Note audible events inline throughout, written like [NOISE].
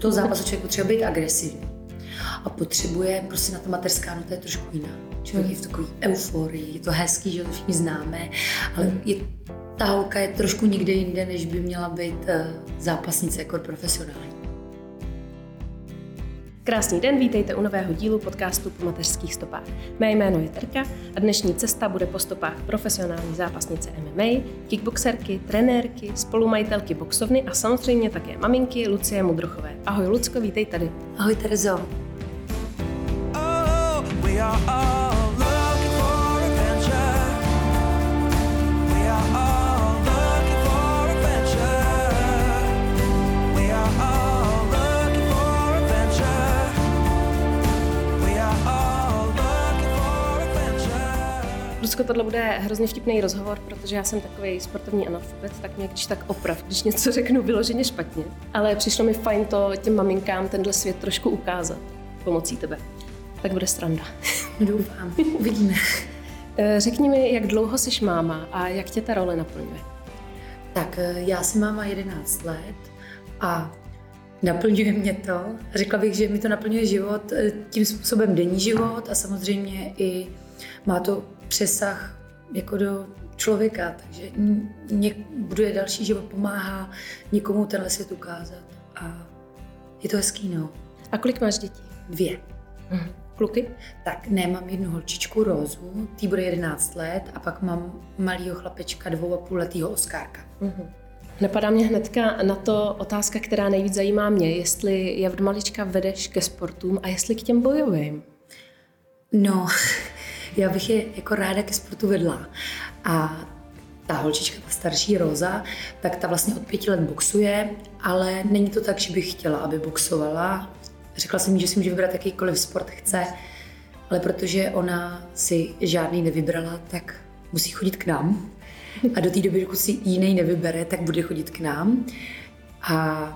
toho zápasu člověk potřebuje být agresivní. A potřebuje, prostě na to materská nota je trošku jiná. Člověk je v takové euforii, je to hezký, že to všichni známe, ale je, ta holka je trošku někde jinde, než by měla být uh, zápasnice jako profesionální. Krásný den, vítejte u nového dílu podcastu po mateřských stopách. Mé jméno je Terka a dnešní cesta bude po stopách profesionální zápasnice MMA, kickboxerky, trenérky, spolumajitelky boxovny a samozřejmě také maminky Lucie Mudrochové. Ahoj Lucko, vítej tady. Ahoj Terezo. Oh, we are all Lucko, tohle bude hrozně vtipný rozhovor, protože já jsem takový sportovní analfabet, tak mě když tak oprav, když něco řeknu vyloženě špatně. Ale přišlo mi fajn to těm maminkám tenhle svět trošku ukázat pomocí tebe. Tak bude stranda. [LAUGHS] Doufám, uvidíme. Eh, řekni mi, jak dlouho jsi máma a jak tě ta role naplňuje? Tak eh, já jsem máma 11 let a naplňuje mě to. Řekla bych, že mi to naplňuje život eh, tím způsobem denní život a samozřejmě i má to přesah jako do člověka, takže něk, buduje další život, pomáhá někomu tenhle svět ukázat a je to hezký, no. A kolik máš dětí? Dvě. Mhm. Kluky? Tak ne, mám jednu holčičku Rózu, tý bude 11 let a pak mám malýho chlapečka, dvou a půl letýho Oskárka. Mhm. Napadá mě hnedka na to otázka, která nejvíc zajímá mě, jestli je od malička vedeš ke sportům a jestli k těm bojovým. No, já bych je jako ráda ke sportu vedla. A ta holčička, ta starší Roza, tak ta vlastně od pěti let boxuje, ale není to tak, že bych chtěla, aby boxovala. Řekla jsem jí, že si může vybrat jakýkoliv sport chce, ale protože ona si žádný nevybrala, tak musí chodit k nám. A do té doby, dokud si jiný nevybere, tak bude chodit k nám. A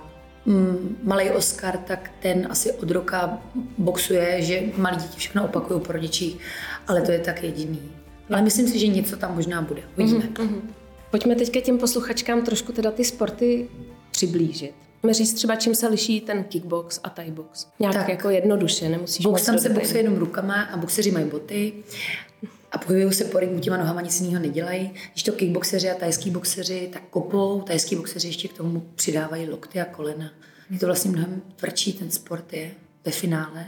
mm, malý Oscar, tak ten asi od roka boxuje, že malí děti všechno opakují po rodičích, ale to je tak jediný. Ale myslím si, že něco tam možná bude. Uvidíme. Mm-hmm. Pojďme teďka těm posluchačkám trošku teda ty sporty přiblížit. Můžeme říct třeba, čím se liší ten kickbox a thai box. Nějak tak. jako jednoduše, nemusíš Box tam se boxuje jenom rukama a boxeři mají boty a pohybují se po ringu těma nohama, nic jiného nedělají. Když to kickboxeři a tajský boxeři tak kopou, tajský boxeři ještě k tomu přidávají lokty a kolena. Je to vlastně mnohem tvrdší, ten sport je ve finále.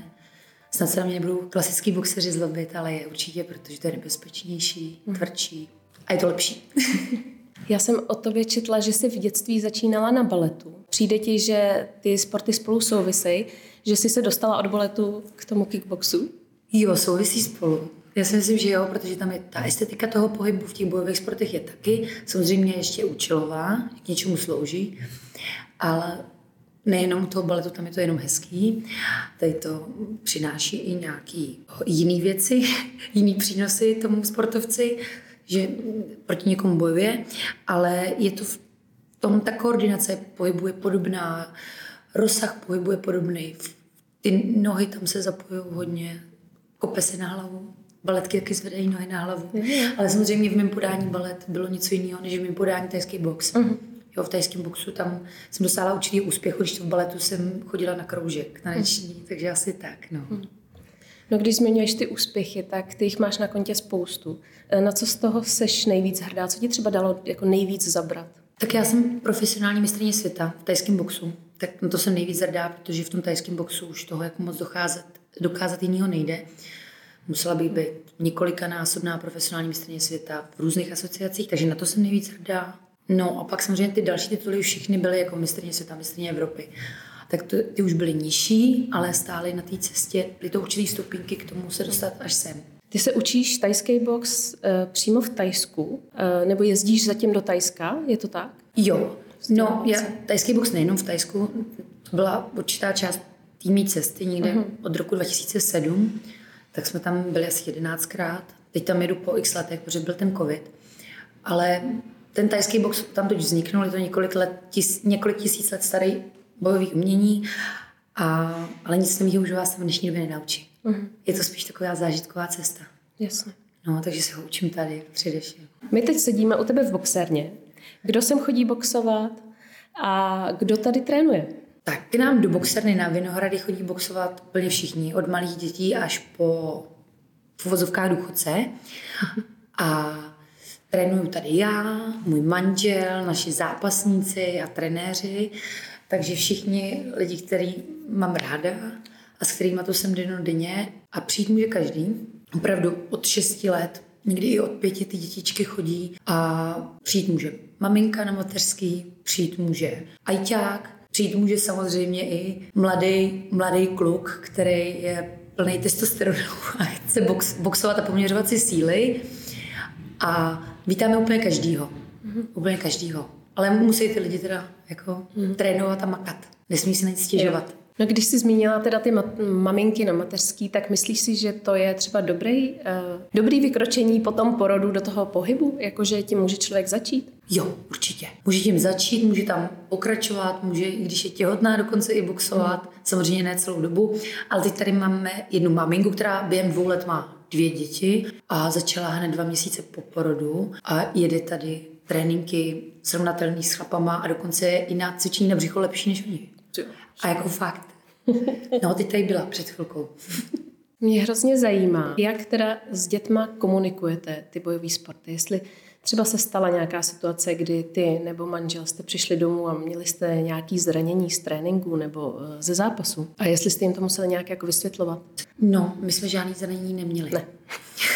Snad se na mě nebudou klasický boxeři zlobit, ale je určitě, protože to je nebezpečnější, mhm. tvrdší a je to lepší. [LAUGHS] Já jsem o tobě četla, že jsi v dětství začínala na baletu. Přijde ti, že ty sporty spolu souvisejí, že jsi se dostala od baletu k tomu kickboxu? Jo, souvisí spolu. Já si myslím, že jo, protože tam je ta estetika toho pohybu v těch bojových sportech je taky. Samozřejmě ještě účelová, k něčemu slouží, ale nejenom toho baletu, tam je to jenom hezký. Tady to přináší i nějaký jiný věci, [LAUGHS] jiný přínosy tomu sportovci, že proti někomu bojuje, ale je to v tom, ta koordinace pohybu je podobná, rozsah pohybu je podobný, ty nohy tam se zapojují hodně, kope se na hlavu baletky taky zvedají nohy na hlavu. Mm-hmm. Ale samozřejmě v mém podání balet bylo něco jiného, než v mém podání tajský box. Mm-hmm. Jo, v tajském boxu tam jsem dosáhla určitý úspěchu, když v baletu jsem chodila na kroužek taneční, mm-hmm. takže asi tak. No. Mm-hmm. No když zmiňuješ ty úspěchy, tak ty jich máš na kontě spoustu. E, na co z toho seš nejvíc hrdá? Co ti třeba dalo jako nejvíc zabrat? Tak já jsem profesionální mistrně světa v tajském boxu. Tak na to jsem nejvíc hrdá, protože v tom tajském boxu už toho jako moc docházet, dokázat jiného nejde. Musela bych být několikanásobná profesionální mistrně světa v různých asociacích, takže na to jsem nejvíc hrdá. No a pak samozřejmě ty další tituly už všichni byly jako mistrně světa, mistrně Evropy. Tak to, ty už byly nižší, ale stály na té cestě, byly to určitý stupinky k tomu se dostat až sem. Ty se učíš tajský box uh, přímo v Tajsku, uh, nebo jezdíš zatím do Tajska, je to tak? Jo, no, já, tajský box nejenom v Tajsku, to byla určitá část týmí cesty někde uh-huh. od roku 2007 tak jsme tam byli asi jedenáctkrát. Teď tam jedu po x letech, protože byl ten covid. Ale ten tajský box tam teď vzniknul, je to několik, let, tis, několik tisíc let starý bojový umění, a, ale nic nového už vás v dnešní době nenaučí. Uh-huh. Je to spíš taková zážitková cesta. Jasně. No, takže se ho učím tady především. My teď sedíme u tebe v boxerně. Kdo sem chodí boxovat a kdo tady trénuje? Tak k nám do boxerny na Vinohrady chodí boxovat úplně všichni, od malých dětí až po v důchodce. [LAUGHS] A trénuju tady já, můj manžel, naši zápasníci a trenéři, takže všichni lidi, který mám ráda a s kterými to jsem denně a přijít může každý. Opravdu od 6 let, někdy i od pěti ty dětičky chodí a přijít může maminka na mateřský, přijít může ajťák, přijít může samozřejmě i mladý, mladý kluk, který je plný testosteronu a chce box, boxovat a poměřovat si síly. A vítáme úplně každýho. Mm-hmm. Úplně každýho. Ale musí ty lidi teda jako mm-hmm. trénovat a makat. Nesmí si nic stěžovat. No když jsi zmínila teda ty maminky na mateřský, tak myslíš si, že to je třeba dobrý, uh, dobrý vykročení po tom porodu do toho pohybu? Jakože tím může člověk začít? Jo, určitě. Může tím začít, může tam pokračovat, může, i když je těhotná, dokonce i boxovat. Hmm. Samozřejmě ne celou dobu. Ale teď tady máme jednu maminku, která během dvou let má dvě děti a začala hned dva měsíce po porodu a jede tady tréninky srovnatelný s chlapama a dokonce je i na cvičení na břicho lepší než oni. A jako fakt. No, ty tady byla před chvilkou. Mě hrozně zajímá, jak teda s dětma komunikujete ty bojové sporty. Jestli třeba se stala nějaká situace, kdy ty nebo manžel jste přišli domů a měli jste nějaký zranění z tréninku nebo eh, ze zápasu. A jestli jste jim to museli nějak jako vysvětlovat? No, my jsme žádný zranění neměli. Ne.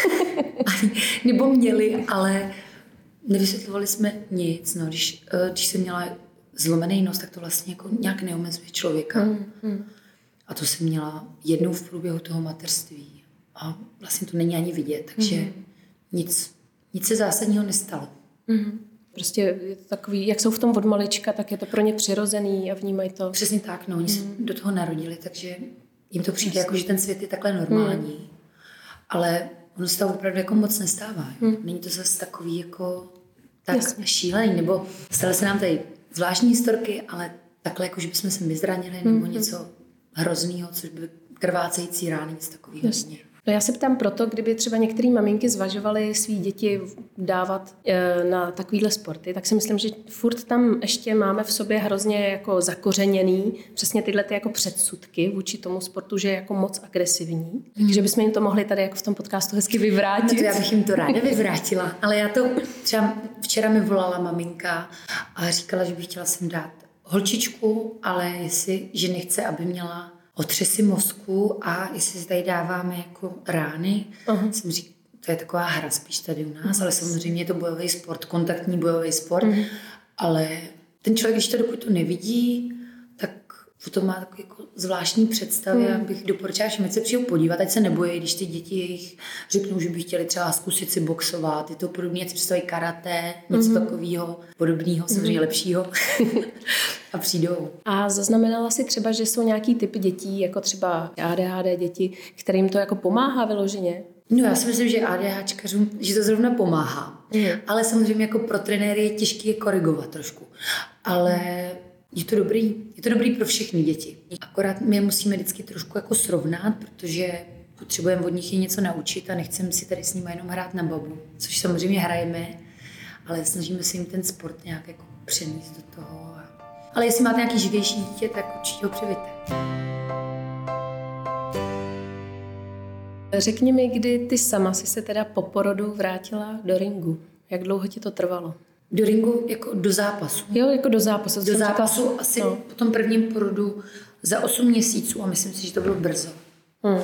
[LAUGHS] nebo měli, ale nevysvětlovali jsme nic. No, když, eh, když jsem měla zlomený nos, tak to vlastně jako nějak neomezuje člověka. Mm, mm. A to jsem měla jednou v průběhu toho mateřství. A vlastně to není ani vidět, takže mm. nic, nic se zásadního nestalo. Mm. Prostě je to takový, jak jsou v tom od malička, tak je to pro ně přirozený a vnímají to. Přesně tak, no, oni mm. se do toho narodili, takže jim to přijde jako, že ten svět je takhle normální. Mm. Ale ono se to opravdu jako moc nestává. Mm. Není to zase takový jako tak Jasně. šílený, nebo stalo se nám tady zvláštní historky, ale takhle, jako že bychom se my zranili mm-hmm. nebo něco hrozného, což by krvácející rány, něco takového. Jasně. No já se ptám proto, kdyby třeba některé maminky zvažovaly svý děti dávat e, na takovýhle sporty, tak si myslím, že furt tam ještě máme v sobě hrozně jako zakořeněný přesně tyhle ty jako předsudky vůči tomu sportu, že je jako moc agresivní. Mm. Takže bychom jim to mohli tady jako v tom podcastu hezky vyvrátit. No to já bych jim to ráda vyvrátila, ale já to třeba včera mi volala maminka a říkala, že bych chtěla sem dát holčičku, ale jestli, že nechce, aby měla otřesy mozku a jestli si tady dáváme jako rány, uh-huh. jsem řík, to je taková hra spíš tady u nás, uh-huh. ale samozřejmě je to bojový sport, kontaktní bojový sport, uh-huh. ale ten člověk, když to dokud to nevidí, to má takový jako zvláštní představy. Hmm. bych doporučila všem, se přijou podívat, ať se nebojí, když ty děti jejich řeknou, že by chtěli třeba zkusit si boxovat. Je to podobně, si představí karate, něco hmm. takového podobného, samozřejmě hmm. lepšího. [LAUGHS] a přijdou. A zaznamenala si třeba, že jsou nějaký typy dětí, jako třeba ADHD děti, kterým to jako pomáhá vyloženě? No já si myslím, že ADHDčkařům, že to zrovna pomáhá. Mm. Ale samozřejmě jako pro trenéry je těžké je korigovat trošku. Ale je to dobrý, je to dobrý pro všechny děti. Akorát my je musíme vždycky trošku jako srovnat, protože potřebujeme od nich je něco naučit a nechceme si tady s nimi jenom hrát na babu, což samozřejmě hrajeme, ale snažíme se jim ten sport nějak jako přenést do toho. Ale jestli máte nějaký živější dítě, tak určitě ho přivíte. Řekni mi, kdy ty sama si se teda po porodu vrátila do ringu. Jak dlouho ti to trvalo? Do ringu jako do zápasu. Jo, jako do zápasu. Do zápasu říkala, asi no. po tom prvním porodu za 8 měsíců a myslím si, že to bylo brzo. Hmm.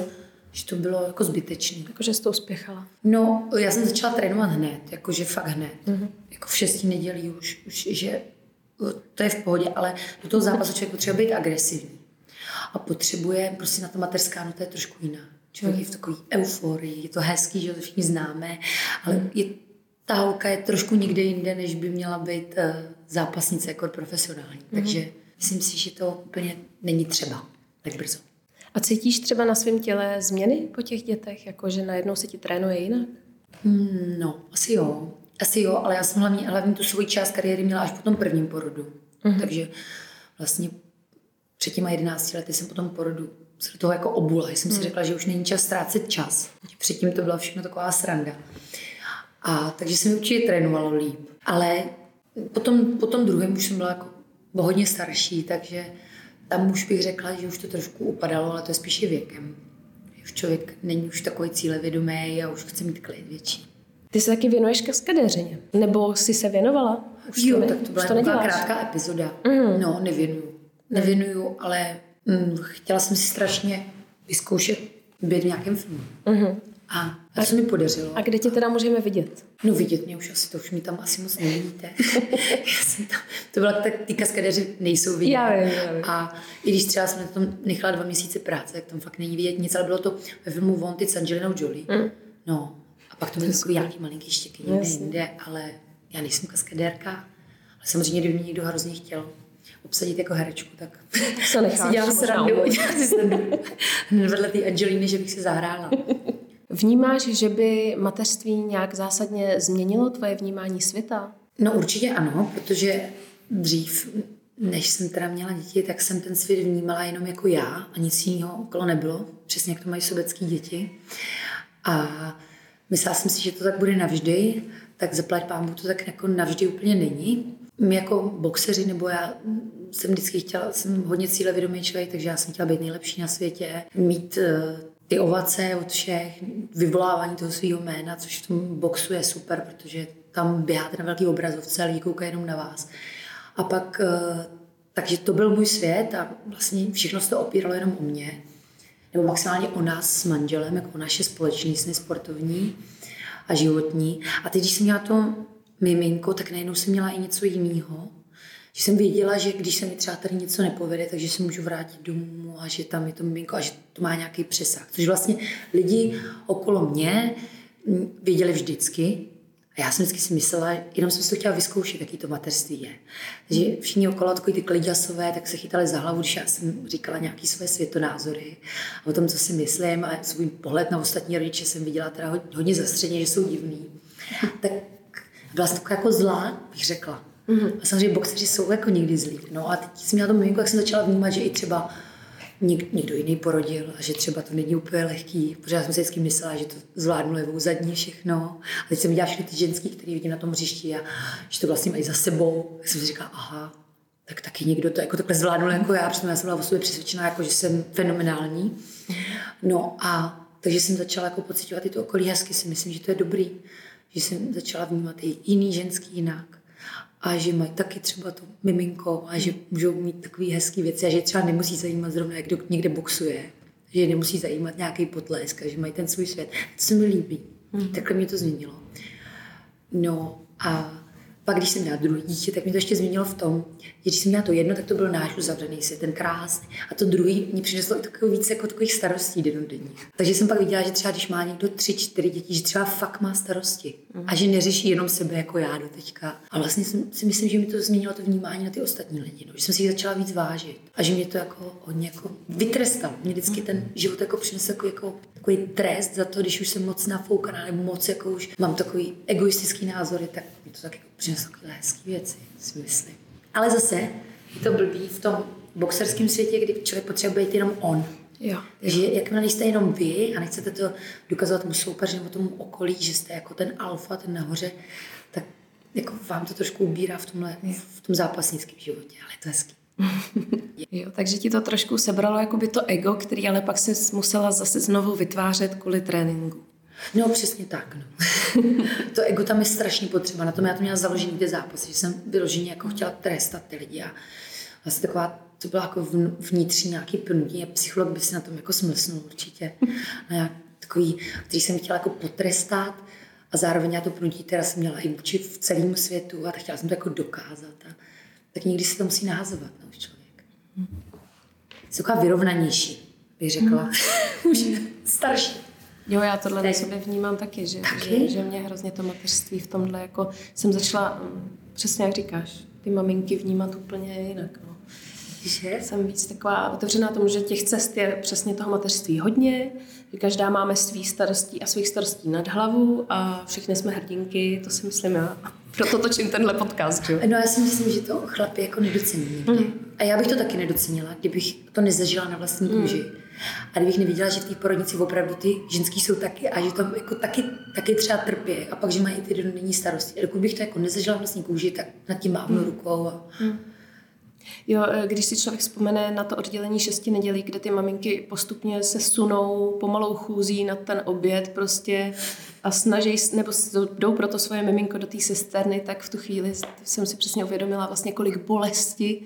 Že to bylo jako zbytečné. Jakože jsi to uspěchala. No, já jsem začala trénovat hned, jakože fakt hned. Mm-hmm. Jako v šestí nedělí už, už, že to je v pohodě, ale do toho zápasu člověk potřebuje být agresivní. A potřebuje, prostě na to mateřská, no to je trošku jiná. Člověk mm. je v takové euforii, je to hezký, že to všichni známe, ale je ta holka je trošku někde jinde, než by měla být uh, zápasnice jako profesionální. Mm-hmm. Takže myslím si, že to úplně není třeba tak brzo. A cítíš třeba na svém těle změny po těch dětech, jako že najednou se ti trénuje jinak? Mm, no, asi jo. Asi jo, ale já jsem hlavně, hlavně tu svoji část kariéry měla až po tom prvním porodu. Mm-hmm. Takže vlastně před těma 11 lety jsem po tom porodu se do toho jako obula. Jsem si mm. řekla, že už není čas ztrácet čas. Předtím to byla všechno taková sranda. A takže se mi určitě trénovalo líp. Ale potom, potom druhém už jsem byla jako hodně starší, takže tam už bych řekla, že už to trošku upadalo, ale to je spíše věkem. Už člověk není už takový cílevědomý a už chce mít klid větší. Ty se taky věnuješ kaskadeřině? Nebo jsi se věnovala? Už jo, to tak to byla to taková krátká epizoda. Mm. No, nevěnuju. Nevěnuju, ale mm, chtěla jsem si strašně vyzkoušet být v nějakém filmu. Mm-hmm. A to se mi podařilo. A kde tě teda můžeme vidět? No vidět mě už asi, to už mi tam asi moc nevidíte. [LAUGHS] já jsem tam, to byla tak, ty kaskadeři nejsou vidět. Já vím, já vím. A i když třeba jsem na tom nechala dva měsíce práce, tak tam fakt není vidět nic, ale bylo to ve filmu Wanted s Angelinou Jolie. Mm. No, a pak to byly takový nějaký malinký štěky někde jinde, ale já nejsem kaskadérka. Ale samozřejmě, kdyby mě někdo hrozně chtěl obsadit jako herečku, tak se [LAUGHS] necháš, [LAUGHS] si dělám srandu. Vedle té Angeliny, že bych si zahrála. Vnímáš, že by mateřství nějak zásadně změnilo tvoje vnímání světa? No určitě ano, protože dřív, než jsem teda měla děti, tak jsem ten svět vnímala jenom jako já a nic jiného okolo nebylo. Přesně jak to mají sobecký děti. A myslela jsem si, že to tak bude navždy, tak zaplať pámu to tak jako navždy úplně není. My jako boxeři, nebo já jsem vždycky chtěla, jsem hodně cílevědomý člověk, takže já jsem chtěla být nejlepší na světě, mít eh, ty ovace od všech, vyvolávání toho svého jména, což v tom boxu je super, protože tam běháte na velký obrazovce a lidi jenom na vás. A pak, eh, takže to byl můj svět a vlastně všechno se to opíralo jenom o mě, nebo maximálně o nás s manželem, jako o naše společné sny sportovní a životní. A teď, když jsem měla to miminko, tak najednou jsem měla i něco jiného že jsem věděla, že když se mi třeba tady něco nepovede, takže se můžu vrátit domů a že tam je to miminko a že to má nějaký přesah. Což vlastně lidi okolo mě věděli vždycky. A já jsem vždycky si myslela, jenom jsem si to chtěla vyzkoušet, jaký to materství je. Takže všichni okolo, takový ty kliďasové, tak se chytali za hlavu, když já jsem říkala nějaký své světonázory a o tom, co si myslím a svůj pohled na ostatní rodiče jsem viděla teda hodně zastředně, že jsou divný. Tak byla taková jako zlá, bych řekla. Mm-hmm. A samozřejmě boxeři jsou jako někdy zlí. No a teď jsem měla to miminku, jak jsem začala vnímat, že i třeba něk, někdo jiný porodil a že třeba to není úplně lehký, já jsem si vždycky myslela, že to zvládnu levou zadní všechno. A teď jsem viděla všechny ty ženský, který vidím na tom hřišti a že to vlastně mají za sebou. Tak jsem si říkala, aha, tak taky někdo to jako takhle zvládnul jako já, protože já jsem byla o sobě přesvědčená, jako, že jsem fenomenální. No a takže jsem začala jako pocitovat i to okolí hezky, si myslím, že to je dobrý, že jsem začala vnímat i jiný ženský jinak a že mají taky třeba to miminko a že můžou mít takové hezké věci a že třeba nemusí zajímat zrovna, jak kdo někde boxuje, že nemusí zajímat nějaký potlesk a že mají ten svůj svět. To se mi líbí. Mm. Takhle mě to změnilo. No a pak, když jsem měla druhé dítě, tak mi to ještě změnilo v tom, že když jsem měla to jedno, tak to byl náš uzavřený svět, ten krásný. A to druhý mě přineslo i takovou více jako takových starostí denodenních. Takže jsem pak viděla, že třeba když má někdo tři, čtyři děti, že třeba fakt má starosti. A že neřeší jenom sebe jako já do teďka. A vlastně jsem, si myslím, že mi to změnilo to vnímání na ty ostatní lidi. No. Že jsem si jich začala víc vážit. A že mě to jako hodně jako vytrestal. Mě vždycky ten život jako přinesl jako, jako takový trest za to, když už jsem moc nafoukaná nebo moc jako už mám takový egoistický názory, tak mi to tak jako přineslo takové hezké věci, si myslím. Ale zase je to blbý v tom boxerském světě, kdy člověk potřebuje být jenom on. Jo. Takže jakmile jste jenom vy a nechcete to dokazovat tomu soupeři nebo tomu okolí, že jste jako ten alfa, ten nahoře, tak jako vám to trošku ubírá v, tomhle, v tom zápasnickém životě, ale je to hezký. [LAUGHS] jo, takže ti to trošku sebralo jakoby to ego, který ale pak se musela zase znovu vytvářet kvůli tréninku. No přesně tak. No. [LAUGHS] to ego tam je strašně potřeba. Na tom já to měla založený ty zápasy, že jsem vyloženě jako chtěla trestat ty lidi a vlastně taková to bylo jako vnitřní nějaký pnutí a psycholog by si na tom jako smlsnul určitě. A já takový, který jsem chtěla jako potrestat a zároveň já to pnutí teda jsem měla i vůči v celém světu a tak chtěla jsem to jako dokázat. A tak někdy si to musí nahazovat, no, člověk. Jsem taková vyrovnanější, bych řekla. Hmm. [LAUGHS] Už starší. Jo, já tohle na sobě vnímám taky, že, taky? Že, že mě hrozně to mateřství v tomhle, jako jsem začala, mm, přesně jak říkáš, ty maminky vnímat úplně jinak. No. Že? Jsem víc taková otevřená tomu, že těch cest je přesně toho mateřství hodně, že každá máme svý starostí a svých starostí nad hlavu a všichni jsme hrdinky, to si myslím já. Proto točím tenhle podcast, že? No já si myslím, že to chlapi jako nedocení Mm. A já bych to taky nedocenila, kdybych to nezažila na vlastní mm. A kdybych neviděla, že v té porodnici opravdu ty ženský jsou taky a že tam jako taky, taky třeba trpí a pak, že mají ty denní starosti. A dokud bych to jako nezažila vlastní kůži, tak nad tím mávnu mm. rukou. A... Mm. Jo, eh, když si člověk vzpomene na to oddělení šesti nedělí, kde ty maminky postupně se sunou pomalou chůzí na ten oběd prostě a snaží, nebo jdou pro to svoje miminko do té sesterny, tak v tu chvíli jsem si přesně uvědomila vlastně, kolik bolesti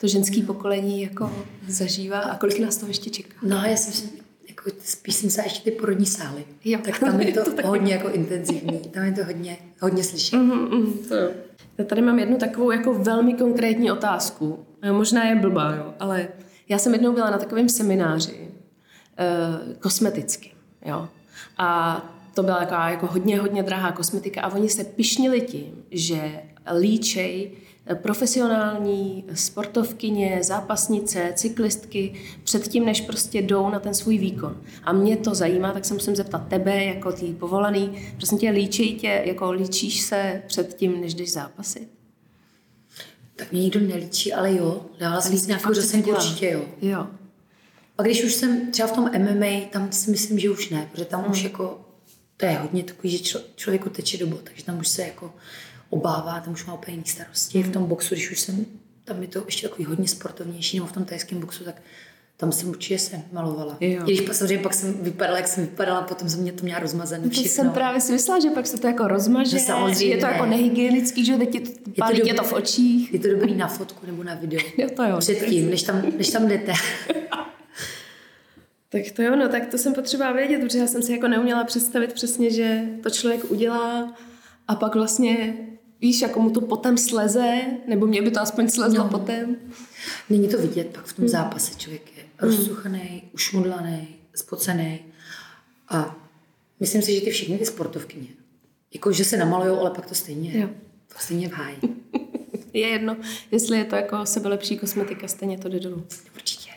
to ženský pokolení jako zažívá a kolik nás to ještě čeká. No já jsem si, jako spíš jsem se ještě ty porodní sály. Jo. Tak tam je [LAUGHS] to, to hodně jako intenzivní. Tam je to hodně, hodně slyšet. Mm, mm, to jo. Já tady mám jednu takovou jako velmi konkrétní otázku. Možná je blbá, jo, ale já jsem jednou byla na takovém semináři uh, kosmeticky, jo. A to byla taková jako hodně, hodně drahá kosmetika a oni se pišnili tím, že líčej profesionální sportovkyně, zápasnice, cyklistky předtím, než prostě jdou na ten svůj výkon. A mě to zajímá, tak se musím zeptat tebe, jako tý povolaný, prostě tě líčí tě, jako líčíš se předtím, než jdeš zápasit? Tak mě nikdo nelíčí, ale jo, dávala jsem si nějakou řasenku určitě, jo. jo. A když už jsem třeba v tom MMA, tam si myslím, že už ne, protože tam hmm. už jako, to je hodně takový, že člo, člověku teče dobu, takže tam už se jako obává, tam už má úplně jiný starosti. V tom boxu, když už jsem, tam je to ještě takový hodně sportovnější, nebo v tom tajském boxu, tak tam jsem určitě se malovala. Jo. I když samozřejmě pak jsem vypadala, jak jsem vypadala, potom jsem mě to měla rozmazané všechno. To jsem právě si myslela, že pak se to jako rozmaže, no samozřejmě. je to jako nehygienický, že teď to, pálí je to, to v očích. Je to dobrý na fotku nebo na video. [LAUGHS] Jo, to jo. Předtím, než tam, než tam jdete. [LAUGHS] tak to jo, no tak to jsem potřeba vědět, protože já jsem si jako neuměla představit přesně, že to člověk udělá a pak vlastně víš, jako mu to potom sleze, nebo mě by to aspoň slezlo no. potom. Není to vidět pak v tom hmm. zápase. Člověk je hmm. rozsuchaný, ušmudlaný, spocený. A myslím si, že ty všechny ty sportovkyně, jako že se namalují, ale pak to stejně, jo. to stejně v háji. [LAUGHS] je jedno, jestli je to jako sebelepší kosmetika, stejně to jde dolů. Určitě.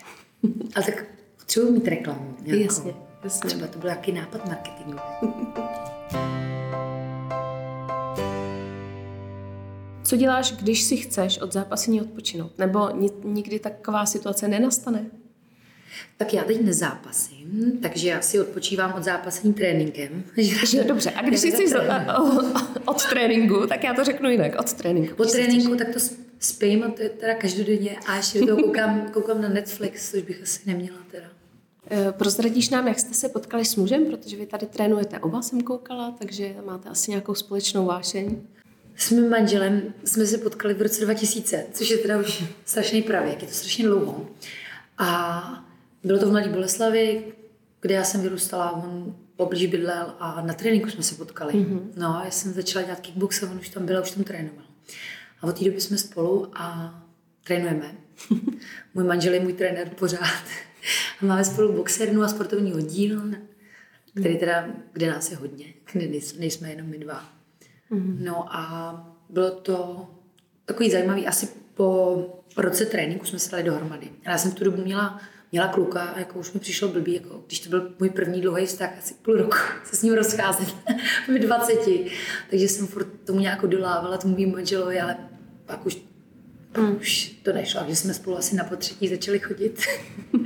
ale tak třeba mít reklamu. Nějakou. Jasně, jasně. Třeba to byl nějaký nápad marketingu. [LAUGHS] Co děláš, když si chceš od zápasení odpočinout? Nebo nikdy taková situace nenastane? Tak já teď nezápasím, takže já si odpočívám od zápasení tréninkem. [LAUGHS] Že, dobře, a když jsi [LAUGHS] od tréninku, tak já to řeknu jinak, od tréninku. Od tréninku, tak to spím a to je teda každodenně a ještě to koukám, koukám na Netflix, což bych asi neměla teda. Eh, prozradíš nám, jak jste se potkali s mužem, protože vy tady trénujete oba, jsem koukala, takže máte asi nějakou společnou vášeň. S mým manželem jsme se potkali v roce 2000, což je teda už strašný pravěk, je to strašně dlouho. A bylo to v Mladé Boleslavi, kde já jsem vyrůstala, on poblíž bydlel a na tréninku jsme se potkali. Mm-hmm. No, já jsem začala dělat kickbox a on už tam byl a už tam trénoval. A od té doby jsme spolu a trénujeme. [LAUGHS] můj manžel je můj trenér pořád. A máme spolu boxernu a sportovní oddíl, který teda, kde nás je hodně, kde nejsme jenom my dva. Mm-hmm. No a bylo to takový zajímavý, asi po roce tréninku jsme se dali dohromady. Já jsem v tu dobu měla, měla kluka a jako už mi přišel blbý, jako když to byl můj první dlouhý vztah, asi půl roku [LAUGHS] se s ním rozcházet [LAUGHS] v 20. Takže jsem furt tomu nějak dolávala, tomu mým manželovi, ale pak už, mm. už to nešlo, že jsme spolu asi na potřetí začali chodit.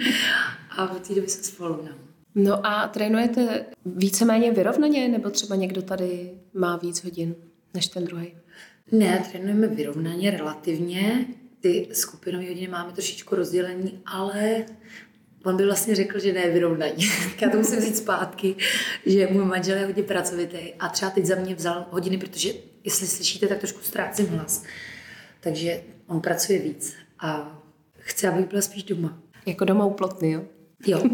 [LAUGHS] a od té doby jsme spolu, no. No a trénujete víceméně vyrovnaně, nebo třeba někdo tady má víc hodin než ten druhý? Ne, trénujeme vyrovnaně relativně. Ty skupinové hodiny máme trošičku rozdělení, ale on by vlastně řekl, že ne vyrovnaní. [LAUGHS] Já to musím říct zpátky, že můj manžel je hodně pracovitý a třeba teď za mě vzal hodiny, protože jestli slyšíte, tak trošku ztrácím hlas. Takže on pracuje víc a chce, aby byla spíš doma. Jako doma uplotný, jo? Jo. [LAUGHS]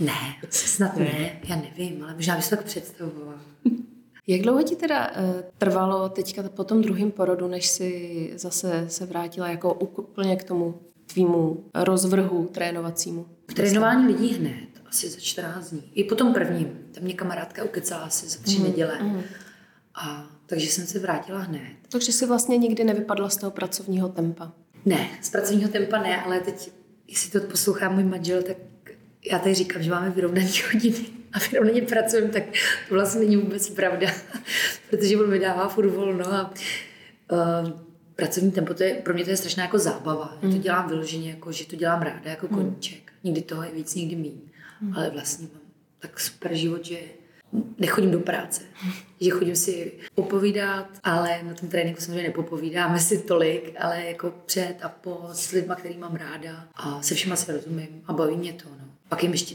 Ne, snad ne, já nevím, ale možná bys tak představovala. [LAUGHS] Jak dlouho ti teda uh, trvalo teďka po tom druhém porodu, než si zase se vrátila jako úplně k tomu tvýmu rozvrhu trénovacímu? V trénování lidí hned, asi za 14 dní. I po tom prvním. Tam mě kamarádka ukecala asi za tři mm, neděle. Mm. A, takže jsem se vrátila hned. Takže jsi vlastně nikdy nevypadla z toho pracovního tempa? Ne, z pracovního tempa ne, ale teď, jestli to poslouchá můj manžel, tak já tady říkám, že máme vyrovnané [LAUGHS] hodiny a vyrovnaně pracujeme, tak to vlastně není vůbec pravda, [LAUGHS] protože on mi dává furt volno a uh, pracovní tempo, to je, pro mě to je strašná jako zábava. Mm. Já to mm. dělám vyloženě, jako, že to dělám ráda jako mm. koníček. Někdy toho je víc, někdy méně. Mm. Ale vlastně mám tak super život, že nechodím do práce, že chodím si popovídat, ale na tom tréninku samozřejmě nepopovídáme si tolik, ale jako před a po s lidma, který mám ráda a se všema se rozumím a baví mě to. No. Pak jim ještě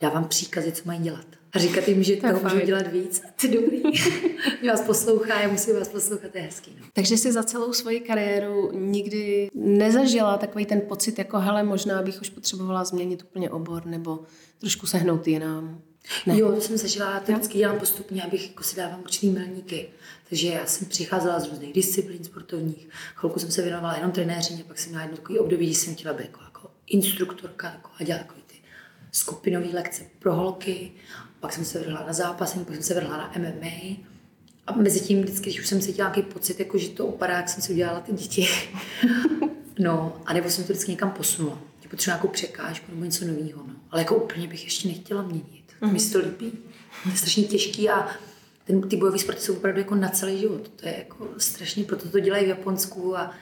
dávám příkazy, co mají dělat. A říkat jim, že toho můžu dělat víc. A to je dobrý. [LAUGHS] Mě vás poslouchá, já musím vás poslouchat, to je hezký. No. Takže si za celou svoji kariéru nikdy nezažila takový ten pocit, jako hele, možná bych už potřebovala změnit úplně obor nebo trošku sehnout jinam. Ne. Jo, to jsem zažila, to vždycky dělám postupně, abych jako si dávám určitý milníky. Takže já jsem přicházela z různých disciplín sportovních, chvilku jsem se věnovala jenom trenéřině, pak jsem měla jedno takový období, kdy jsem chtěla být jako, jako instruktorka jako, a dělat takový ty skupinové lekce pro holky, pak jsem se vrhla na zápasení, pak jsem se vrhla na MMA. A mezi tím vždycky, když už jsem cítila nějaký pocit, jako, že to upadá, jak jsem si udělala ty děti. [LAUGHS] no, a nebo jsem to vždycky někam posunula. Potřebuji nějakou překážku nebo něco nového. No. Ale jako úplně bych ještě nechtěla měnit. Mm-hmm. Mi se to líbí. To je strašně těžký a ten, ty bojové sporty jsou opravdu jako na celý život. To je jako strašně, proto to dělají v Japonsku a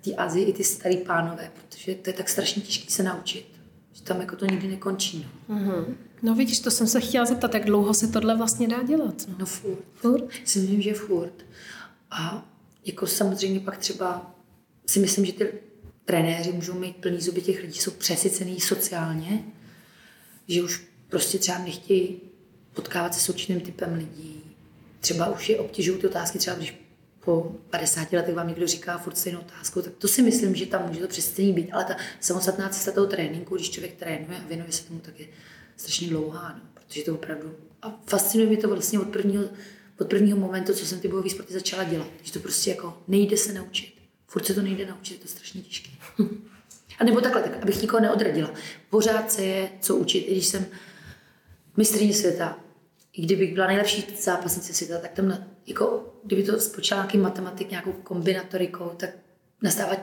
v té Azii i ty starý pánové, protože to je tak strašně těžké se naučit. Že tam jako to nikdy nekončí. No. Mm-hmm. No vidíš, to jsem se chtěla zeptat, jak dlouho se tohle vlastně dá dělat? No, no furt. Furt? Si myslím, že furt. A jako samozřejmě pak třeba si myslím, že ty trenéři můžou mít plný zuby těch lidí, jsou přesycený sociálně, že už prostě třeba nechtějí potkávat se s určitým typem lidí. Třeba už je obtěžují ty otázky, třeba když po 50 letech vám někdo říká furt stejnou otázku, tak to si myslím, že tam může to přesně být. Ale ta samostatná cesta toho tréninku, když člověk trénuje a věnuje se tomu, tak je strašně dlouhá, no, protože to opravdu... A fascinuje mě to vlastně od prvního, od prvního momentu, co jsem ty bojové sporty začala dělat. Že to prostě jako nejde se naučit. Furt se to nejde naučit, je to strašně těžké. [LAUGHS] a nebo takhle, tak abych nikoho neodradila. Pořád se je co učit, i když jsem mistrně světa, i kdybych byla nejlepší zápasnice světa, tak tam, na, jako, kdyby to spočala nějaký matematik, nějakou kombinatorikou, tak nastává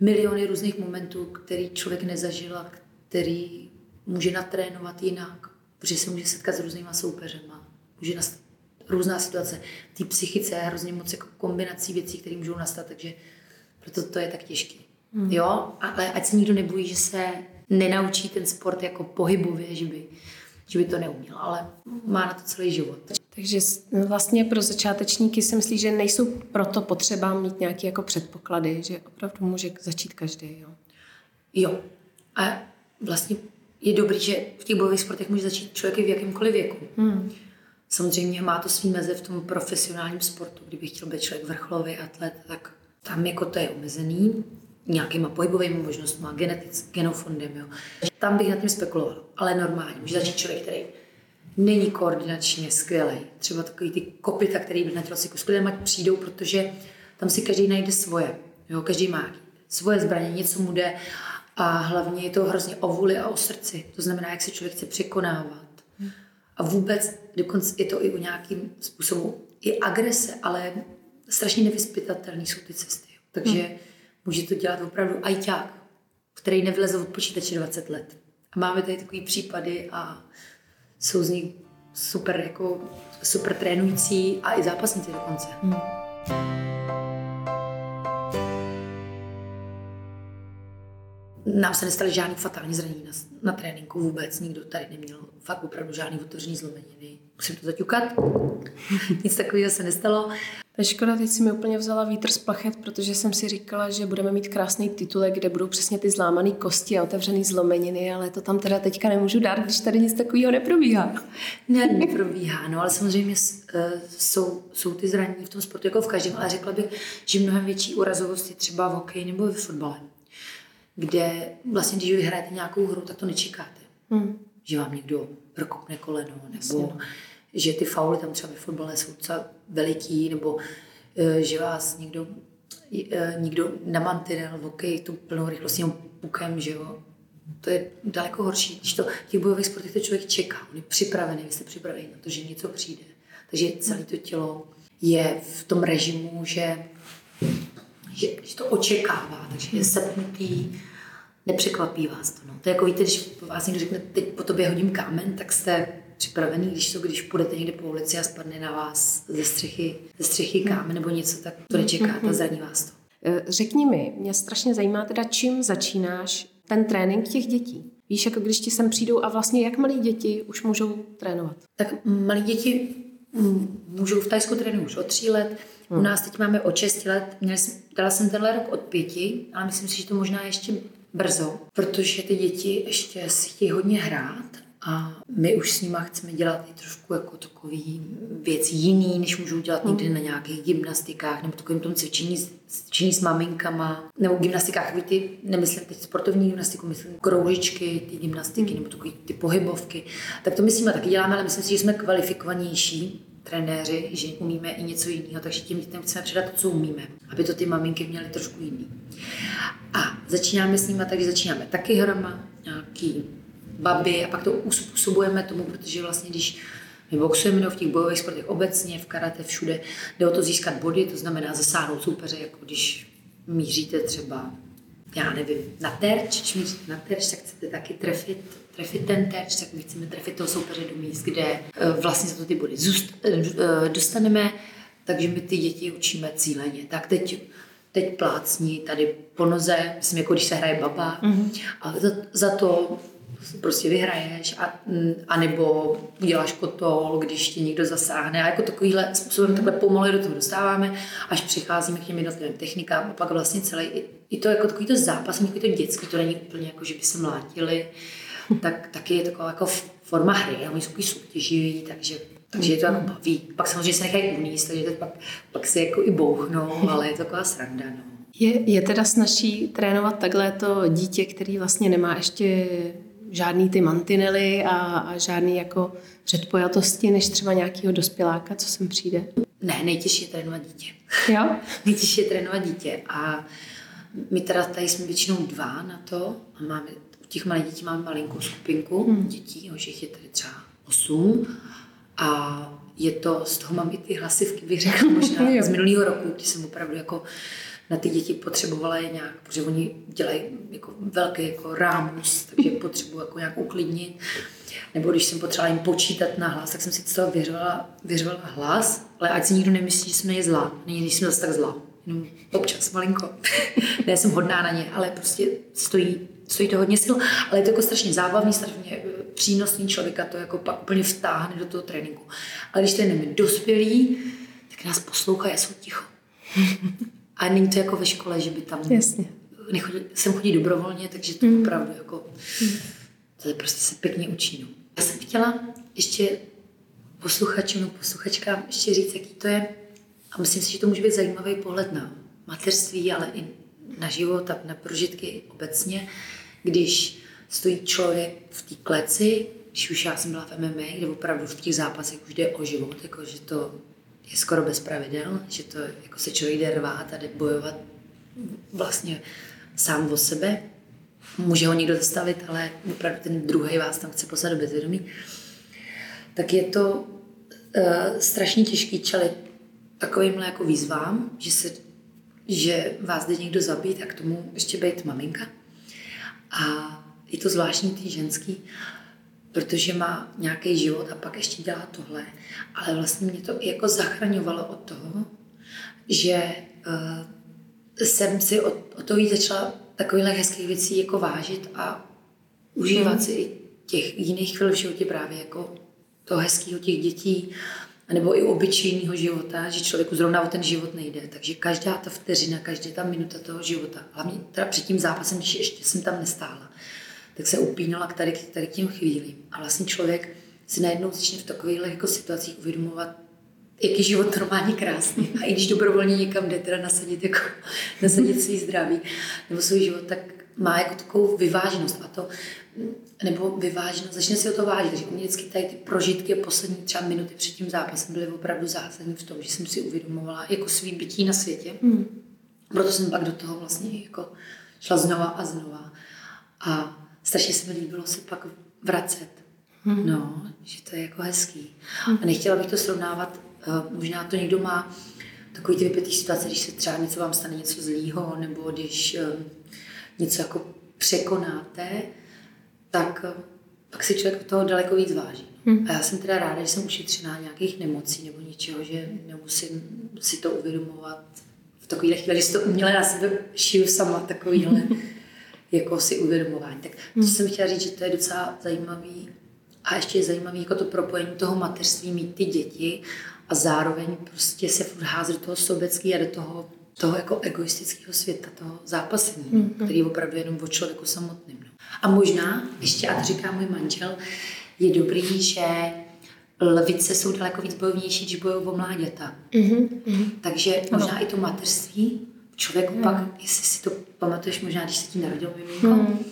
miliony různých momentů, který člověk nezažil a který může natrénovat jinak, protože se může setkat s různýma soupeřema, může nastat různá situace. Té psychice je hrozně moc jako kombinací věcí, které můžou nastat, takže proto to je tak těžké. Mm. Jo, ale ať se nikdo nebojí, že se nenaučí ten sport jako pohybově, že by že by to neuměl, ale má na to celý život. Takže vlastně pro začátečníky si myslí, že nejsou proto potřeba mít nějaké jako předpoklady, že opravdu může začít každý. Jo. jo. A vlastně je dobrý, že v těch bojových sportech může začít člověk v jakýmkoliv věku. Hmm. Samozřejmě má to svý meze v tom profesionálním sportu. Kdyby chtěl být člověk vrcholový atlet, tak tam jako to je omezený nějakýma pohybovými možnostmi, genetic, genofondem. Jo. Tam bych nad tím spekuloval, ale normálně. Může začít člověk, který není koordinačně skvělý. Třeba takový ty kopita, který na tělocviku skvělé mať přijdou, protože tam si každý najde svoje. Jo, každý má svoje zbraně, něco mu jde a hlavně je to hrozně o vůli a o srdci. To znamená, jak se člověk chce překonávat. A vůbec, dokonce je to i o nějakým způsobu, i agrese, ale strašně nevyspytatelné jsou ty cesty. Takže hmm může to dělat opravdu ajťák, který nevyleze od počítače 20 let. A máme tady takový případy a jsou z nich super, jako, super trénující a i zápasníci dokonce. Hmm. Nám se nestaly žádný fatální zranění na, na tréninku vůbec. Nikdo tady neměl fakt opravdu žádný otevřený zlomeniny. Musím to zaťukat. [LAUGHS] Nic takového se nestalo. Je škoda, teď si mi úplně vzala vítr z plachet, protože jsem si říkala, že budeme mít krásný titulek, kde budou přesně ty zlámané kosti a otevřené zlomeniny, ale to tam teda teďka nemůžu dát, když tady nic takového neprobíhá. Ne, neprobíhá, no ale samozřejmě eh, jsou, jsou ty zranění v tom sportu jako v každém, ale řekla bych, že mnohem větší úrazovost je třeba v hokeji nebo ve fotbale, kde vlastně, když vyhrajete nějakou hru, tak to nečekáte. Hmm. Že vám někdo prokopne koleno, nebo Jasně že ty fauly tam třeba ve fotbale jsou docela veliký, nebo e, že vás někdo, e, někdo na mantinel v hokeji tu plnou rychlostí pukem, že jo. To je daleko horší. Když to v těch bojových sportech to člověk čeká, on je připravený, vy jste připravený na to, že něco přijde. Takže celé to tělo je v tom režimu, že, že, že to očekává, takže je sepnutý, nepřekvapí vás to. No. To je jako víte, když vás někdo řekne, teď po tobě hodím kámen, tak jste připravený, když to, když půjdete někde po ulici a spadne na vás ze střechy, ze střechy kámen nebo něco, tak to nečekáte a zraní vás to. Eh, řekni mi, mě strašně zajímá teda, čím začínáš ten trénink těch dětí. Víš, jako když ti sem přijdou a vlastně jak malí děti už můžou trénovat? Tak malí děti můžou v Tajsku trénovat už od tří let. U nás teď máme od 6 let, dala jsem tenhle rok od pěti, ale myslím si, že to možná ještě brzo, protože ty děti ještě si chtějí hodně hrát a my už s nima chceme dělat i trošku jako takový věci jiný, než můžou dělat někdy hmm. na nějakých gymnastikách nebo takovým tom cvičení, cvičení s maminkama, nebo gymnastikách, ty, nemyslím teď sportovní gymnastiku, myslím kroužičky, ty gymnastiky, nebo takový ty pohybovky. Tak to myslím, taky děláme, ale myslím si, že jsme kvalifikovanější trenéři, že umíme i něco jiného, takže těm dětem chceme předat to, co umíme, aby to ty maminky měly trošku jiný. A začínáme s nimi, takže začínáme taky hrama, nějaký baby a pak to uspůsobujeme tomu, protože vlastně když my boxujeme no, v těch bojových sportech obecně, v karate, všude, jde o to získat body, to znamená zasáhnout soupeře, jako když míříte třeba, já nevím, na terč, když míříte na terč, tak chcete taky trefit trefit ten terč, tak my chceme trefit toho soupeře do míst, kde eh, vlastně za to ty body eh, dostaneme, takže my ty děti učíme cíleně. Tak teď teď plácní tady po noze, myslím, jako když se hraje baba, mm-hmm. a za, za to prostě vyhraješ, a, a nebo uděláš kotol, když ti někdo zasáhne. A jako takovýhle způsobem takhle pomalu do toho dostáváme, až přicházíme k těm jednotlivým technikám a pak vlastně celý, i, i to jako takový to zápas, takový to dětský, to není úplně jako, že by se mlátili, tak taky je taková jako forma hry a oni jsou soutěživí, takže takže je to jako baví. Pak samozřejmě se nechají uníst, takže to pak, pak se jako i bouchnou, ale je to taková sranda. No. Je, je teda snažší trénovat takhle to dítě, který vlastně nemá ještě žádný ty mantinely a, a žádný jako předpojatosti, než třeba nějakého dospěláka, co sem přijde? Ne, nejtěžší je trénovat dítě. Jo? [LAUGHS] nejtěžší je trénovat dítě a my teda tady jsme většinou dva na to a máme těch malých dětí mám malinkou skupinku hmm. dětí, už jich je tady třeba osm a je to, z toho mám i ty hlasivky, bych řekla [LAUGHS] možná z minulého roku, kdy jsem opravdu jako na ty děti potřebovala je nějak, protože oni dělají jako velký jako rámus, takže potřebuji jako nějak uklidnit. Nebo když jsem potřebovala jim počítat na hlas, tak jsem si z toho věřovala, věřovala hlas, ale ať si nikdo nemyslí, že jsme je zlá. Není, jsem zase tak zlá. Jenom občas, malinko. [LAUGHS] ne, jsem hodná na ně, ale prostě stojí stojí to hodně sil, ale je to jako strašně zábavný, strašně eh, přínosný člověka, to jako pak úplně vtáhne do toho tréninku. Ale když trénujeme dospělí, tak nás poslouchají a jsou ticho. a není to jako ve škole, že by tam Jasně. Nechodí, sem chodí dobrovolně, takže to mm. opravdu jako, mm. to je prostě se pěkně učí. No. Já jsem chtěla ještě posluchačům, posluchačkám ještě říct, jaký to je. A myslím si, že to může být zajímavý pohled na mateřství, ale i na život a na prožitky obecně když stojí člověk v té kleci, když už já jsem byla v MMA, kde opravdu v těch zápasech už jde o život, jako že to je skoro bez pravidel, že to jako se člověk jde rvát a jde bojovat vlastně sám o sebe. Může ho někdo zastavit, ale opravdu ten druhý vás tam chce poslat do bezvědomí. Tak je to uh, strašně těžký čelit takovýmhle jako výzvám, že, se, že vás jde někdo zabít a k tomu ještě být maminka a je to zvláštní ty ženský, protože má nějaký život a pak ještě dělá tohle. Ale vlastně mě to i jako zachraňovalo od toho, že uh, jsem si od, od toho víc začala takovýchhle hezkých věcí jako vážit a užívat mm. si i těch jiných chvil v životě právě jako to hezkého těch dětí, nebo i obyčejného života, že člověku zrovna o ten život nejde. Takže každá ta vteřina, každá ta minuta toho života, hlavně teda před tím zápasem, když ještě jsem tam nestála, tak se upínala k tady, tady k těm chvílím. A vlastně člověk si najednou začne v takových jako situacích uvědomovat, jaký život normálně krásný. A i když dobrovolně někam jde, teda nasadit, jako, nasadit svý zdraví nebo svůj život, tak má jako takovou vyváženost. A to nebo vyváženo, začne si o to vážit. Takže u mě vždycky tady ty prožitky poslední třeba minuty před tím zápasem byly opravdu zásadní v tom, že jsem si uvědomovala jako svý bytí na světě. Mm. Proto jsem pak do toho vlastně jako šla znova a znova. A strašně se mi líbilo se pak vracet. Mm. No, že to je jako hezký. Mm. A nechtěla bych to srovnávat, uh, možná to někdo má takový ty vypětý situace, když se třeba něco vám stane něco zlýho, nebo když uh, něco jako překonáte, tak eh, pak si člověk toho daleko víc váží. Hmm. A já jsem teda ráda, že jsem ušetřená nějakých nemocí nebo něčeho, že nemusím si to uvědomovat v takovýhle chvíli, že si to uměle na sebe šiju sama, takovýhle [LAUGHS] jako si uvědomování. Tak to hmm. jsem chtěla říct, že to je docela zajímavý a ještě je zajímavý jako to propojení toho mateřství, mít ty děti a zároveň prostě se furt házet do toho sobecký a do toho, toho jako egoistického světa, toho zápasení, hmm. který je opravdu jenom o člověku samotným. No. A možná, ještě, a to říká můj manžel, je dobrý, že lvice jsou daleko víc bojovnější, když bojují o mláděta. Mm-hmm. Takže možná ano. i to mateřství, člověku mm. pak, jestli si to pamatuješ, možná když se ti narodil miminko, mm.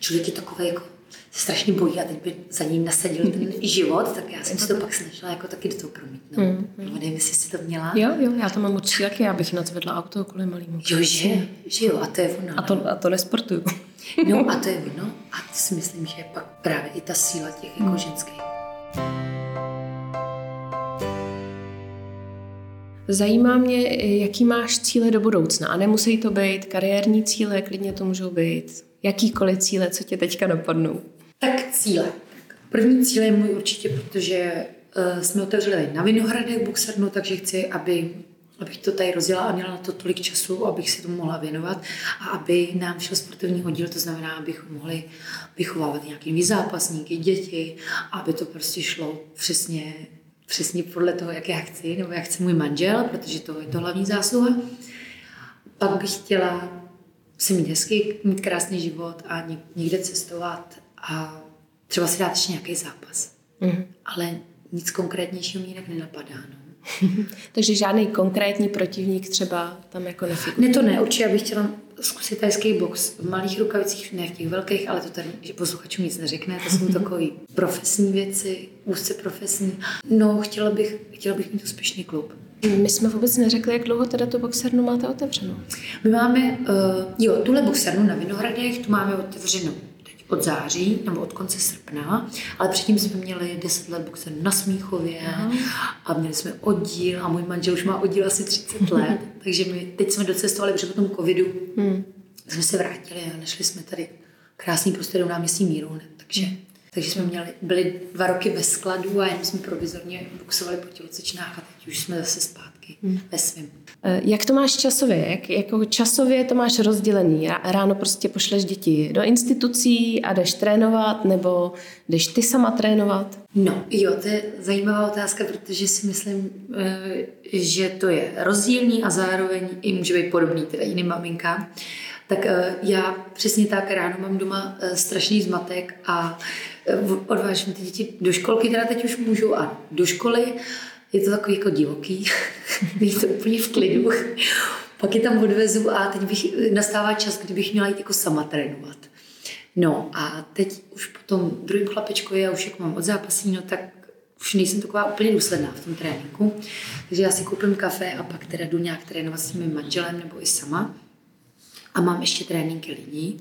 člověk je takový jako se strašně bojí a teď by za ním nasadil ten [LAUGHS] život, tak já jsem si to pak snažila jako taky do toho promítnout. Mm, mm. nevím, jestli jsi to měla. Jo, jo, já to mám určitě taky, já bych nadzvedla auto kvůli malýmu. Jo, že, že jo, a to je ono. A to, no. a to nesportuju. [LAUGHS] No a to je ono a to si myslím, že je pak právě i ta síla těch jako mm. ženských. Zajímá mě, jaký máš cíle do budoucna. A nemusí to být kariérní cíle, klidně to můžou být jakýkoliv cíle, co tě teďka napadnou. Tak cíle. První cíl je můj určitě, protože uh, jsme otevřeli na Vinohradech Buxernu, takže chci, aby abych to tady rozdělala a měla na to tolik času, abych se tomu mohla věnovat a aby nám šel sportovní oddíl, to znamená, abychom mohli vychovávat nějaký zápasníky, děti, aby to prostě šlo přesně přesně podle toho, jak já chci, nebo jak chce můj manžel, protože to je to hlavní zásluha. Pak bych chtěla si mít hezky, mít krásný život a někde cestovat a třeba si dát ještě nějaký zápas. Mm. Ale nic konkrétnějšího mě jinak nenapadá. No. [LAUGHS] Takže žádný konkrétní protivník třeba tam jako nefiguruje? Ne, to ne. Určitě bych chtěla zkusit tajský box v malých rukavicích, ne v těch velkých, ale to tady že posluchačům nic neřekne. To jsou [LAUGHS] takové profesní věci, úzce profesní. No, chtěla bych, chtěla bych mít úspěšný klub. My jsme vůbec neřekli, jak dlouho teda tu boxernu máte otevřenou. My máme, uh, jo, tuhle boxernu na Vinohradech, tu máme otevřenou od září nebo od konce srpna, ale předtím jsme měli 10 let boxe na Smíchově Aha. a měli jsme oddíl a můj manžel už má oddíl asi 30 let, [LAUGHS] takže my teď jsme docestovali, protože po tom covidu hmm. jsme se vrátili a našli jsme tady krásný prostor u náměstí Míru, takže hmm. Takže jsme měli, byli dva roky ve skladu a jen jsme provizorně boxovali po tělocečnách a teď už jsme zase zpátky hmm. ve svém. Eh, jak to máš časově? Jak, jako časově to máš rozdělený? Ráno prostě pošleš děti do institucí a jdeš trénovat, nebo jdeš ty sama trénovat? No, jo, to je zajímavá otázka, protože si myslím, eh, že to je rozdílný a zároveň i může být podobný teda jiným maminkám. Tak eh, já přesně tak ráno mám doma strašný zmatek a odvážím ty děti do školky, teda teď už můžu a do školy je to takový jako divoký, [LAUGHS] je to úplně v klidu. Pak je tam odvezu a teď bych, nastává čas, kdybych měla jít jako sama trénovat. No a teď už po tom druhém chlapečku já už jak mám od zápasí, no tak už nejsem taková úplně důsledná v tom tréninku. Takže já si koupím kafe a pak teda jdu nějak trénovat s mým manželem nebo i sama. A mám ještě tréninky lidí.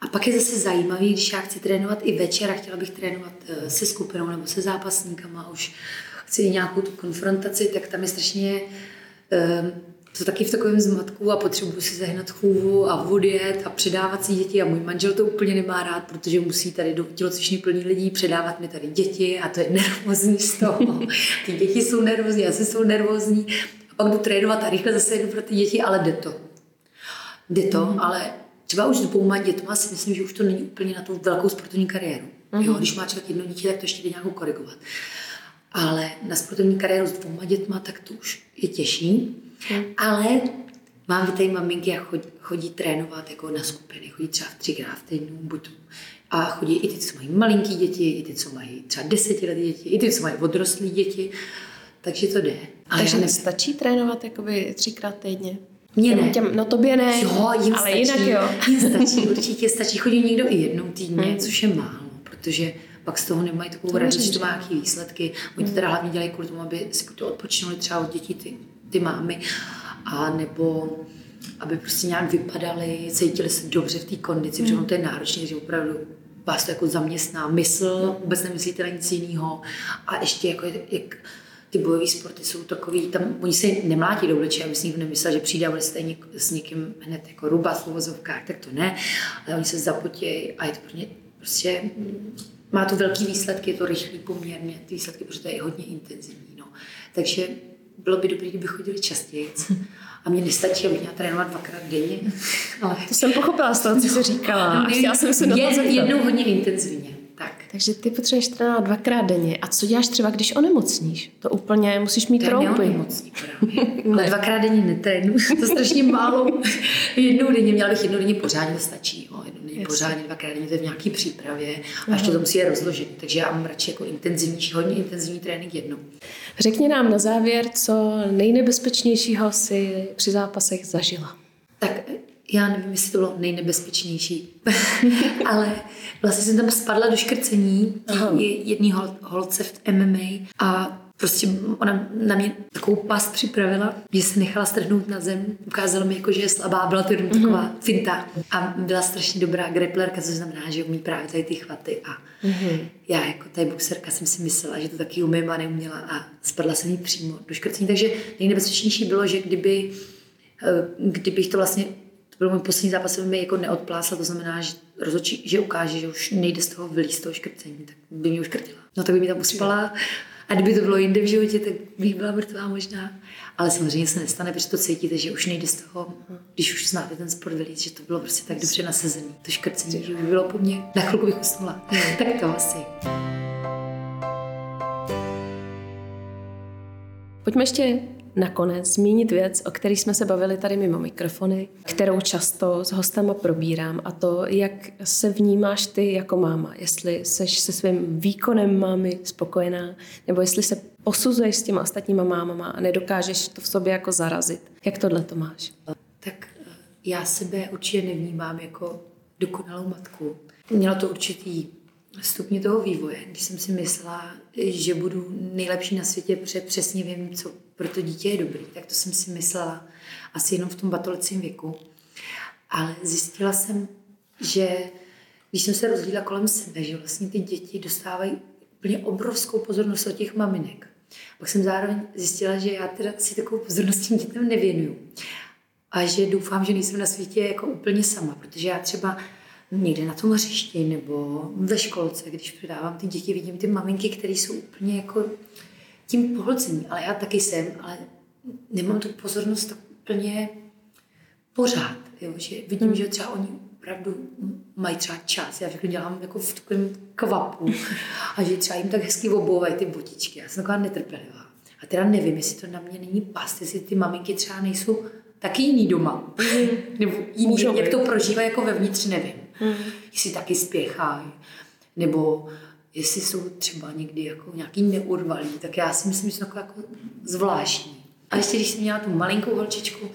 A pak je zase zajímavý, když já chci trénovat i večer a chtěla bych trénovat eh, se skupinou nebo se zápasníkama, už chci nějakou tu konfrontaci, tak tam je strašně um, to taky v takovém zmatku a potřebuji si zahnat chůvu a odjet a předávat si děti a můj manžel to úplně nemá rád, protože musí tady do tělocvičny plní lidí předávat mi tady děti a to je [LAUGHS] nervózní z toho. Ty děti jsou nervózní, já jsou nervózní a pak jdu trénovat a rychle zase jdu pro ty děti, ale jde to. Jde to, mm. ale třeba už s dvouma dětma si myslím, že už to není úplně na tu velkou sportovní kariéru. Mm. Jo, když má člověk jedno dítě, tak to ještě jde nějakou korigovat. Ale na sportovní kariéru s dvouma dětma, tak to už je těžší. Hmm. Ale mám tady maminky a chodí, chodí trénovat jako na skupiny, chodí třeba v třikrát v týdnu, buď a chodí i ty, co mají malinký děti, i ty, co mají třeba desetiletí děti, i ty, co mají odrostlé děti, takže to jde. Ale takže ne... stačí trénovat jakoby třikrát týdně? Mně ne. Těm, no tobě ne, jo, jim ale stačí, jinak jo. [LAUGHS] Jim stačí, určitě stačí. Chodí někdo i jednou týdně, hmm. což je málo, protože pak z toho nemají takovou to radost, že to má nějaké výsledky. Oni to teda hlavně dělají kvůli tomu, aby si to odpočinuli třeba od dětí ty, ty mámy, a nebo aby prostě nějak vypadali, cítili se dobře v té kondici, mm. protože to je náročné, že opravdu vás to jako zaměstná mysl, vůbec nemyslíte na nic jiného. A ještě jako, jak ty bojové sporty jsou takový, tam oni se nemlátí do obličeje, aby si nikdo nemyslel, že přijde a stejně s někým hned jako ruba v uvozovkách, tak to ne, ale oni se zapotějí a je to pro ně prostě má to velký výsledky, je to rychlý poměrně, ty výsledky, protože to je hodně intenzivní. No. Takže bylo by dobré, kdyby chodili častěji. [LAUGHS] A mě nestačí, abych měla trénovat dvakrát denně. [LAUGHS] Ale... To jsem pochopila z toho, co jsi říkala. [LAUGHS] No, chtěla jsem se je, jednou hodně intenzivně. Tak. Takže ty potřebuješ trénovat dvakrát denně. A co děláš třeba, když onemocníš? To úplně musíš mít troupy. [LAUGHS] Ale dvakrát denně netrénu, to je strašně málo. jednou denně, měla bych jednou denně pořádně, to stačí. Jo. Jednou denně pořádně, dvakrát denně, to je v nějaký přípravě. A ještě to musí je rozložit. Takže já mám radši jako intenzivnější, hodně intenzivní trénink jednou. Řekni nám na závěr, co nejnebezpečnějšího si při zápasech zažila. Tak já nevím, jestli to bylo nejnebezpečnější, [LAUGHS] ale vlastně jsem tam spadla do škrcení jedný hol, holce v MMA a prostě ona na mě takovou past připravila, že se nechala strhnout na zem, ukázala mi jako, že je slabá, byla to jenom taková mm-hmm. finta a byla strašně dobrá grapplerka, což znamená, že umí právě tady ty chvaty a mm-hmm. já jako tady boxerka jsem si myslela, že to taky umím a neuměla a spadla jsem jí přímo do škrcení, takže nejnebezpečnější bylo, že kdyby eh, kdybych to vlastně to byl můj poslední zápas, mi jako neodplásla, to znamená, že rozhodčí, že ukáže, že už nejde z toho vylíst toho škrcení, tak by mě uškrtila. No tak by mi tam uspala a kdyby to bylo jinde v životě, tak bych byla mrtvá možná. Ale samozřejmě se nestane, protože to cítíte, že už nejde z toho, když už znáte ten sport vylít, že to bylo prostě tak dobře nasazený. To škrcení, že by bylo po mně. Na chvilku bych usnula. [LAUGHS] tak to asi. Pojďme ještě nakonec zmínit věc, o které jsme se bavili tady mimo mikrofony, kterou často s hostama probírám a to, jak se vnímáš ty jako máma. Jestli seš se svým výkonem mámy spokojená, nebo jestli se posuzuješ s těma ostatníma mámama a nedokážeš to v sobě jako zarazit. Jak tohle to máš? Tak eh, já sebe určitě nevnímám jako dokonalou matku. Měla to určitý stupně toho vývoje, když jsem si myslela, že budu nejlepší na světě, protože přesně vím, co pro to dítě je dobrý, tak to jsem si myslela asi jenom v tom batolecím věku. Ale zjistila jsem, že když jsem se rozhlídla kolem sebe, že vlastně ty děti dostávají úplně obrovskou pozornost od těch maminek. Pak jsem zároveň zjistila, že já teda si takovou pozornost tím dětem nevěnuju. A že doufám, že nejsem na světě jako úplně sama, protože já třeba někde na tom hřišti nebo ve školce, když předávám ty děti, vidím ty maminky, které jsou úplně jako tím pohlcení, ale já taky jsem, ale nemám tu pozornost tak úplně pořád, jo, že vidím, že třeba oni opravdu mají třeba čas, já všechno dělám jako v takovém kvapu a že třeba jim tak hezky obouvají ty botičky, já jsem taková netrpělivá. A teda nevím, jestli to na mě není past, jestli ty maminky třeba nejsou taky jiný doma. Mm. Nebo jiný, Můžou jak to prožívají jako vevnitř, nevím. Mm. Jestli taky spěchají, nebo jestli jsou třeba někdy jako nějaký neurvalý, tak já si myslím, že to jako zvláštní. A ještě když jsem měla tu malinkou holčičku,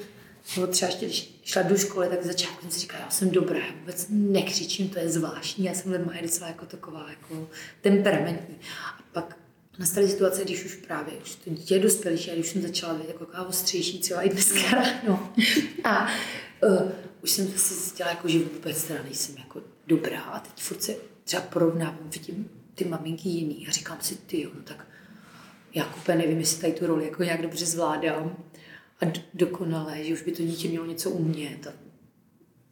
nebo třeba ještě když šla do školy, tak začátku jsem si říkala, já jsem dobrá, já vůbec nekřičím, to je zvláštní, já jsem moje docela jako taková jako temperamentní. A pak nastaly situace, když už právě už to dítě je dospělejší a když jsem začala být jako ostřejší, třeba i dneska ráno. [LAUGHS] A uh, už jsem si zjistila, jako, že vůbec teda nejsem jako dobrá a teď furt se třeba porovnávám, vidím ty maminky jiný a říkám si, ty jo, no tak já úplně nevím, jestli tady tu roli jako nějak dobře zvládám a dokonale, že už by to dítě mělo něco umět a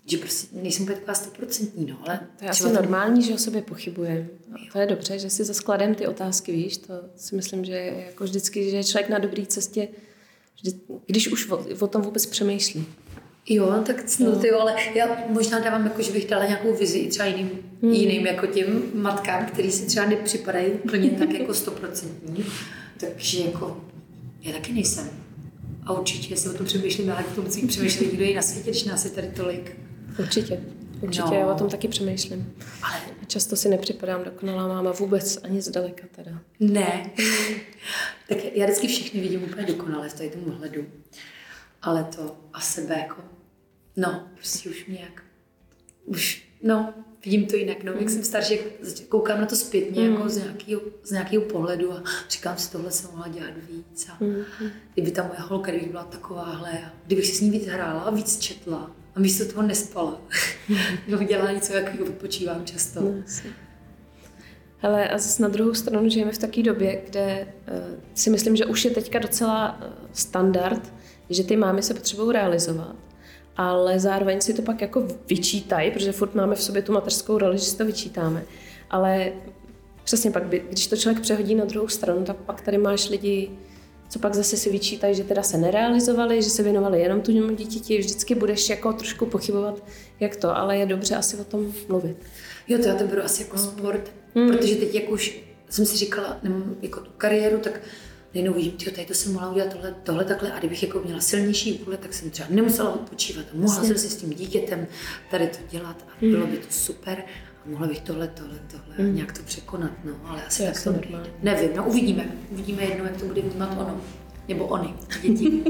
že prostě nejsem úplně taková stoprocentní, no, ale... To je asi tam... normální, že o sobě pochybujeme. To je dobře, že si za skladem ty otázky víš, to si myslím, že jako vždycky, že je člověk na dobré cestě, vždy, když už o, o tom vůbec přemýšlí. Jo, tak no. ty, ale já možná dávám, jako, že bych dala nějakou vizi třeba jiným, hmm. jiným jako těm matkám, který si třeba nepřipadají úplně tak jako stoprocentní. [LAUGHS] Takže jako já taky nejsem. A určitě, jestli o tom přemýšlím, ale k tomu musí přemýšlet někdo i na světě, když nás je tady tolik. Určitě. Určitě, no. já o tom taky přemýšlím. Ale... Často si nepřipadám dokonalá máma vůbec, ani zdaleka teda. Ne. [LAUGHS] tak já vždycky všechny vidím úplně dokonale v tady tomu hledu. Ale to a sebe jako no, prostě už nějak, už, no, vidím to jinak, no, jak jsem starší, koukám na to zpětně, mm. jako z nějakého, z nějakého pohledu a říkám si, tohle jsem mohla dělat víc a mm. kdyby ta moje holka, kdyby byla takováhle, kdybych si s ní víc hrála a víc četla a místo toho nespala, [LAUGHS] nebo dělala něco, jak vypočívám často. Mm. Hele, a zase na druhou stranu žijeme v takové době, kde uh, si myslím, že už je teďka docela uh, standard, že ty mámy se potřebují realizovat ale zároveň si to pak jako vyčítají, protože furt máme v sobě tu mateřskou roli, že si to vyčítáme. Ale přesně pak, když to člověk přehodí na druhou stranu, tak pak tady máš lidi, co pak zase si vyčítají, že teda se nerealizovali, že se věnovali jenom tomu dítěti, vždycky budeš jako trošku pochybovat, jak to, ale je dobře asi o tom mluvit. Jo, to já to beru asi jako sport, mm. protože teď jak už jsem si říkala, nemám jako tu kariéru, tak najednou vidím, tyjo, tady to jsem mohla udělat tohle, tohle takhle. A kdybych jako měla silnější vůle, tak jsem třeba nemusela odpočívat. A mohla jsem si s tím dítětem tady to dělat a bylo by to super. A mohla bych tohle, tohle, tohle mm. nějak to překonat, no, ale asi tak to nejde. Nevím, no uvidíme, uvidíme jednou, jak to bude vnímat ono, nebo oni, děti.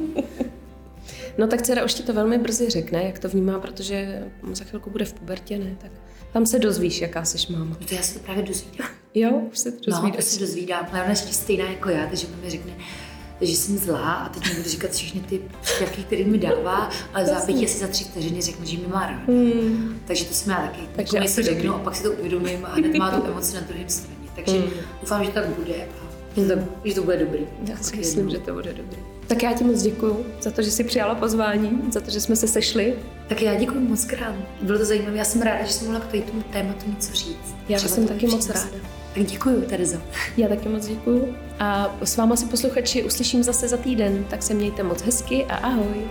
[LAUGHS] no tak dcera už ti to velmi brzy řekne, jak to vnímá, protože za chvilku bude v pubertě, ne, tak tam se dozvíš, jaká jsi máma. To já se to právě dozvídám. Jo, už se to dozvídáš. No, to se dozvídám. Ale ona je stejná jako já, takže ona mi řekne, že jsem zlá a teď mi bude říkat všechny ty přípravky, které mi dává, ale zápětí asi za tři vteřiny řekne, že mi má rád. Hmm. Takže to jsem já taky. Takže já si řeknu a pak si to uvědomím a hned má tu emoci na druhém straně. Takže hmm. doufám, že tak bude a že to, že to bude dobrý. Já si myslím, že to bude dobrý. Tak já ti moc děkuju za to, že jsi přijala pozvání, za to, že jsme se sešli. Tak já děkuji moc krát. Bylo to zajímavé. Já jsem ráda, že jsem mohla k tomu tématu něco říct. Já Třeba jsem taky moc ráda. Tak děkuji, Terezo. Já taky moc děkuji. A s váma si posluchači uslyším zase za týden, tak se mějte moc hezky a ahoj.